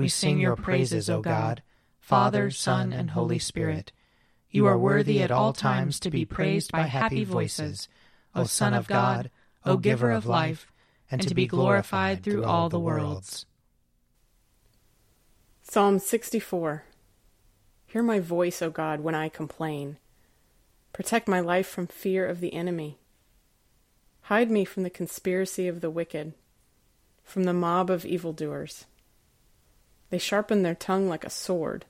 we sing your praises, O God, Father, Son, and Holy Spirit. You are worthy at all times to be praised by happy voices, O Son of God, O Giver of life, and to be glorified through all the worlds. Psalm 64 Hear my voice, O God, when I complain. Protect my life from fear of the enemy. Hide me from the conspiracy of the wicked, from the mob of evildoers. They sharpen their tongue like a sword,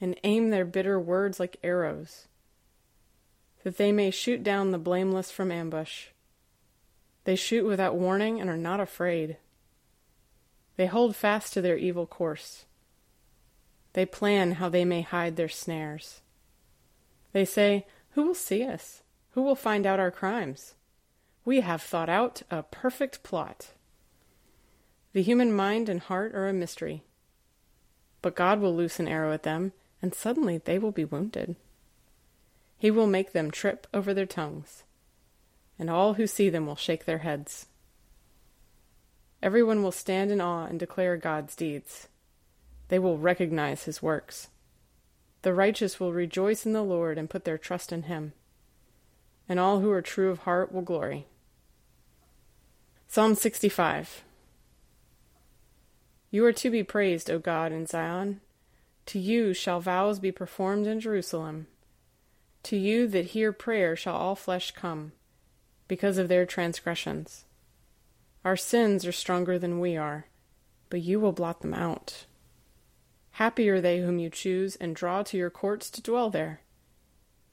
and aim their bitter words like arrows, that they may shoot down the blameless from ambush. They shoot without warning and are not afraid. They hold fast to their evil course. They plan how they may hide their snares. They say, Who will see us? Who will find out our crimes? We have thought out a perfect plot. The human mind and heart are a mystery. But God will loose an arrow at them, and suddenly they will be wounded. He will make them trip over their tongues, and all who see them will shake their heads. Everyone will stand in awe and declare God's deeds. They will recognize his works. The righteous will rejoice in the Lord and put their trust in him, and all who are true of heart will glory. Psalm 65 You are to be praised, O God, in Zion. To you shall vows be performed in Jerusalem. To you that hear prayer shall all flesh come, because of their transgressions. Our sins are stronger than we are, but you will blot them out. Happy are they whom you choose and draw to your courts to dwell there.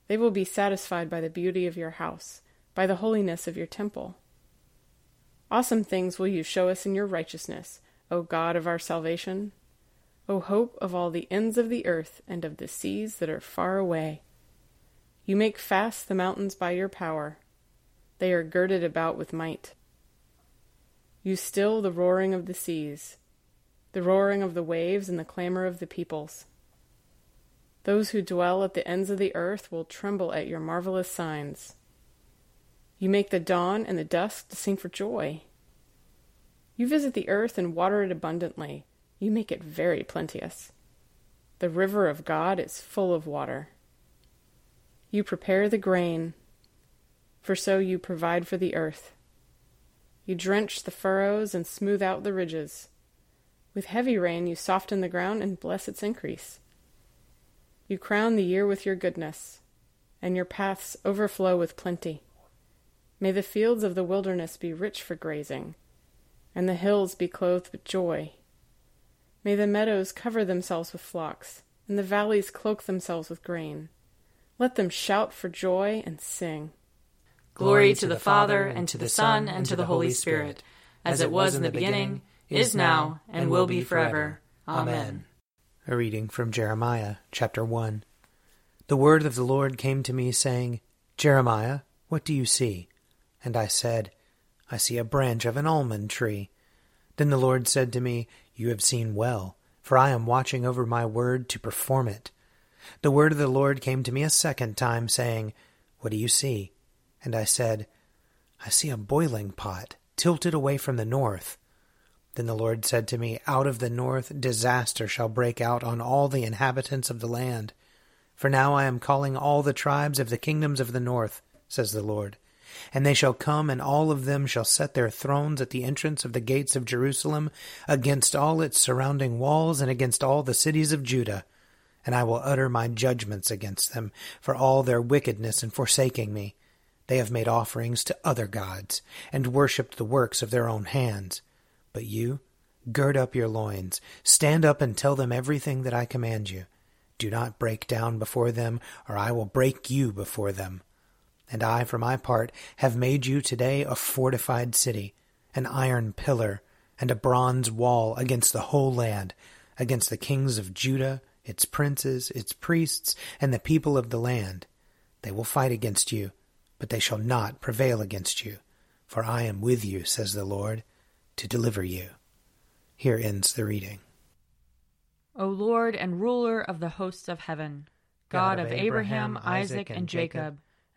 They will be satisfied by the beauty of your house, by the holiness of your temple. Awesome things will you show us in your righteousness, O God of our salvation. O hope of all the ends of the earth and of the seas that are far away. You make fast the mountains by your power. They are girded about with might. You still the roaring of the seas, the roaring of the waves and the clamor of the peoples. Those who dwell at the ends of the earth will tremble at your marvelous signs. You make the dawn and the dusk to sing for joy. You visit the earth and water it abundantly. You make it very plenteous. The river of God is full of water. You prepare the grain, for so you provide for the earth. You drench the furrows and smooth out the ridges. With heavy rain you soften the ground and bless its increase. You crown the year with your goodness, and your paths overflow with plenty. May the fields of the wilderness be rich for grazing, and the hills be clothed with joy. May the meadows cover themselves with flocks, and the valleys cloak themselves with grain. Let them shout for joy and sing. Glory to the Father, and to the Son, and to the Holy Spirit, as it was in the beginning, is now, and will be forever. Amen. A reading from Jeremiah, chapter 1. The word of the Lord came to me, saying, Jeremiah, what do you see? And I said, I see a branch of an almond tree. Then the Lord said to me, You have seen well, for I am watching over my word to perform it. The word of the Lord came to me a second time, saying, What do you see? And I said, I see a boiling pot, tilted away from the north. Then the Lord said to me, Out of the north disaster shall break out on all the inhabitants of the land. For now I am calling all the tribes of the kingdoms of the north, says the Lord. And they shall come, and all of them shall set their thrones at the entrance of the gates of Jerusalem, against all its surrounding walls, and against all the cities of Judah. And I will utter my judgments against them for all their wickedness in forsaking me. They have made offerings to other gods, and worshipped the works of their own hands. But you, gird up your loins, stand up and tell them everything that I command you. Do not break down before them, or I will break you before them. And I, for my part, have made you today a fortified city, an iron pillar, and a bronze wall against the whole land, against the kings of Judah, its princes, its priests, and the people of the land. They will fight against you, but they shall not prevail against you. For I am with you, says the Lord, to deliver you. Here ends the reading. O Lord and ruler of the hosts of heaven, God, God of Abraham, Isaac, and Jacob,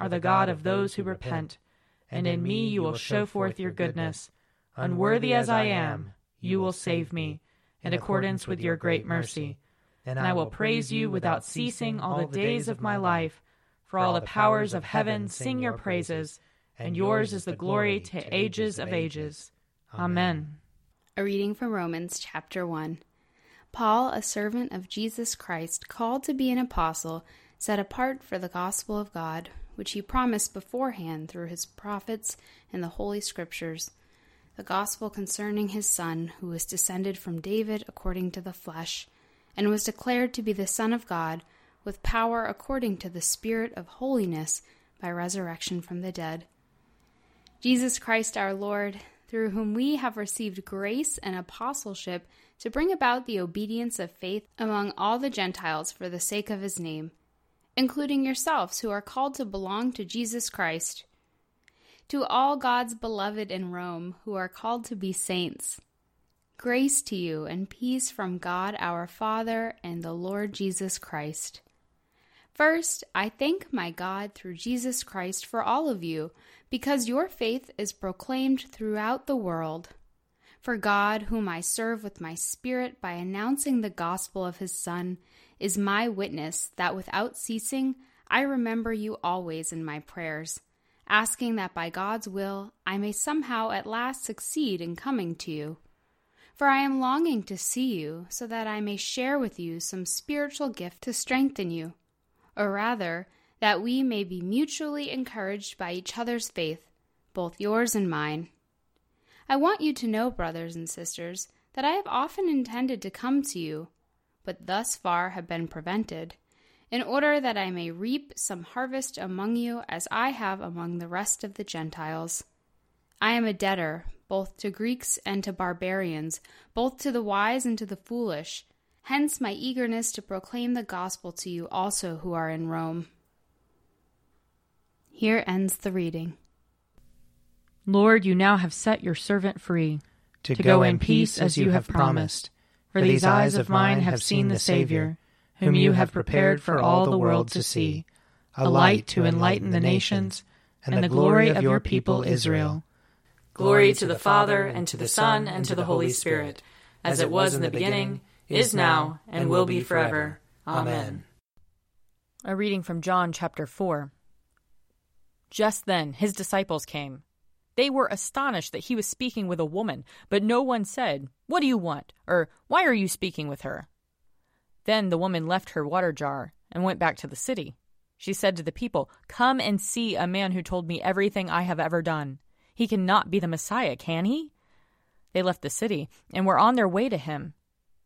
are the God of those who repent, and in me you will show forth your goodness. Unworthy as I am, you will save me, in accordance with your great mercy. And I will praise you without ceasing all the days of my life. For all the powers of heaven sing your praises, and yours is the glory to ages of ages. Amen. A reading from Romans chapter 1. Paul, a servant of Jesus Christ, called to be an apostle, set apart for the gospel of God, which he promised beforehand through his prophets in the Holy Scriptures, the gospel concerning his Son, who was descended from David according to the flesh, and was declared to be the Son of God, with power according to the Spirit of holiness by resurrection from the dead. Jesus Christ our Lord through whom we have received grace and apostleship to bring about the obedience of faith among all the Gentiles for the sake of his name, including yourselves who are called to belong to Jesus Christ. To all God's beloved in Rome who are called to be saints, grace to you and peace from God our Father and the Lord Jesus Christ. First, I thank my God through Jesus Christ for all of you because your faith is proclaimed throughout the world. For God, whom I serve with my spirit by announcing the gospel of his Son, is my witness that without ceasing I remember you always in my prayers, asking that by God's will I may somehow at last succeed in coming to you. For I am longing to see you, so that I may share with you some spiritual gift to strengthen you, or rather, that we may be mutually encouraged by each other's faith, both yours and mine. I want you to know, brothers and sisters, that I have often intended to come to you, but thus far have been prevented, in order that I may reap some harvest among you as I have among the rest of the Gentiles. I am a debtor, both to Greeks and to barbarians, both to the wise and to the foolish. Hence my eagerness to proclaim the gospel to you also who are in Rome. Here ends the reading. Lord, you now have set your servant free to, to go in peace as you have promised. For these eyes of mine have seen the Savior, whom you have prepared for all the world to see, a light to enlighten the nations, and the glory of your people Israel. Glory to the Father, and to the Son, and to the Holy Spirit, as it was in the beginning, is now, and will be forever. Amen. A reading from John chapter 4. Just then his disciples came. They were astonished that he was speaking with a woman, but no one said, What do you want? or Why are you speaking with her? Then the woman left her water jar and went back to the city. She said to the people, Come and see a man who told me everything I have ever done. He cannot be the Messiah, can he? They left the city and were on their way to him.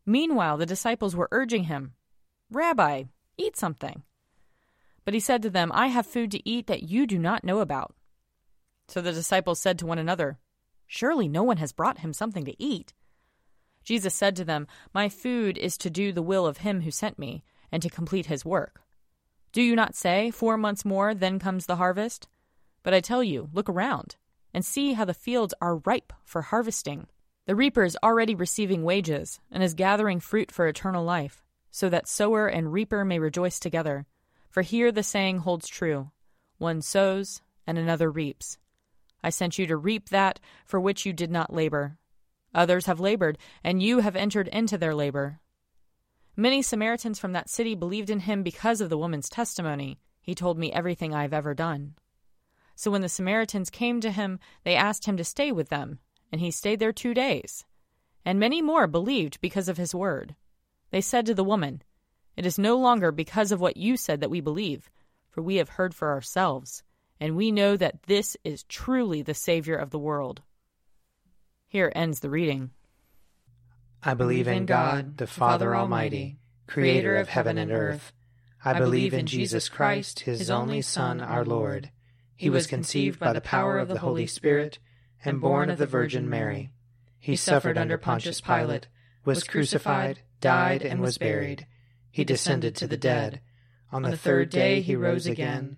Meanwhile, the disciples were urging him, Rabbi, eat something. But he said to them, I have food to eat that you do not know about. So the disciples said to one another, Surely no one has brought him something to eat. Jesus said to them, My food is to do the will of him who sent me, and to complete his work. Do you not say, Four months more, then comes the harvest? But I tell you, look around, and see how the fields are ripe for harvesting. The reaper is already receiving wages, and is gathering fruit for eternal life, so that sower and reaper may rejoice together. For here the saying holds true one sows, and another reaps. I sent you to reap that for which you did not labor. Others have labored, and you have entered into their labor. Many Samaritans from that city believed in him because of the woman's testimony. He told me everything I have ever done. So when the Samaritans came to him, they asked him to stay with them and he stayed there two days. And many more believed because of his word. They said to the woman, It is no longer because of what you said that we believe, for we have heard for ourselves, and we know that this is truly the Savior of the world. Here ends the reading. I believe in God, the Father Almighty, creator of heaven and earth. I believe in Jesus Christ, his only Son, our Lord. He was conceived by the power of the Holy Spirit and born of the Virgin Mary. He suffered under Pontius Pilate, was crucified, died, and was buried. He descended to the dead. On the third day he rose again.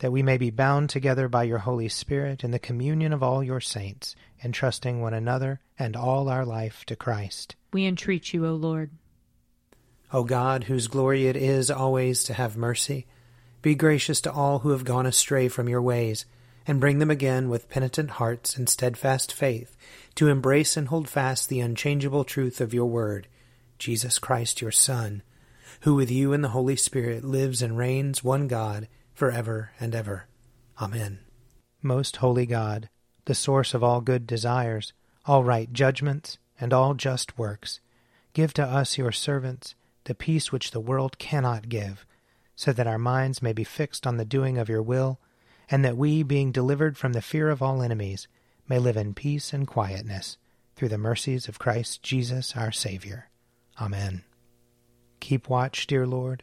that we may be bound together by your Holy Spirit in the communion of all your saints, entrusting one another and all our life to Christ. We entreat you, O Lord. O God, whose glory it is always to have mercy, be gracious to all who have gone astray from your ways, and bring them again with penitent hearts and steadfast faith to embrace and hold fast the unchangeable truth of your word, Jesus Christ your Son, who with you and the Holy Spirit lives and reigns one God, for ever and ever. Amen. Most holy God, the source of all good desires, all right judgments, and all just works, give to us, your servants, the peace which the world cannot give, so that our minds may be fixed on the doing of your will, and that we, being delivered from the fear of all enemies, may live in peace and quietness, through the mercies of Christ Jesus our Saviour. Amen. Keep watch, dear Lord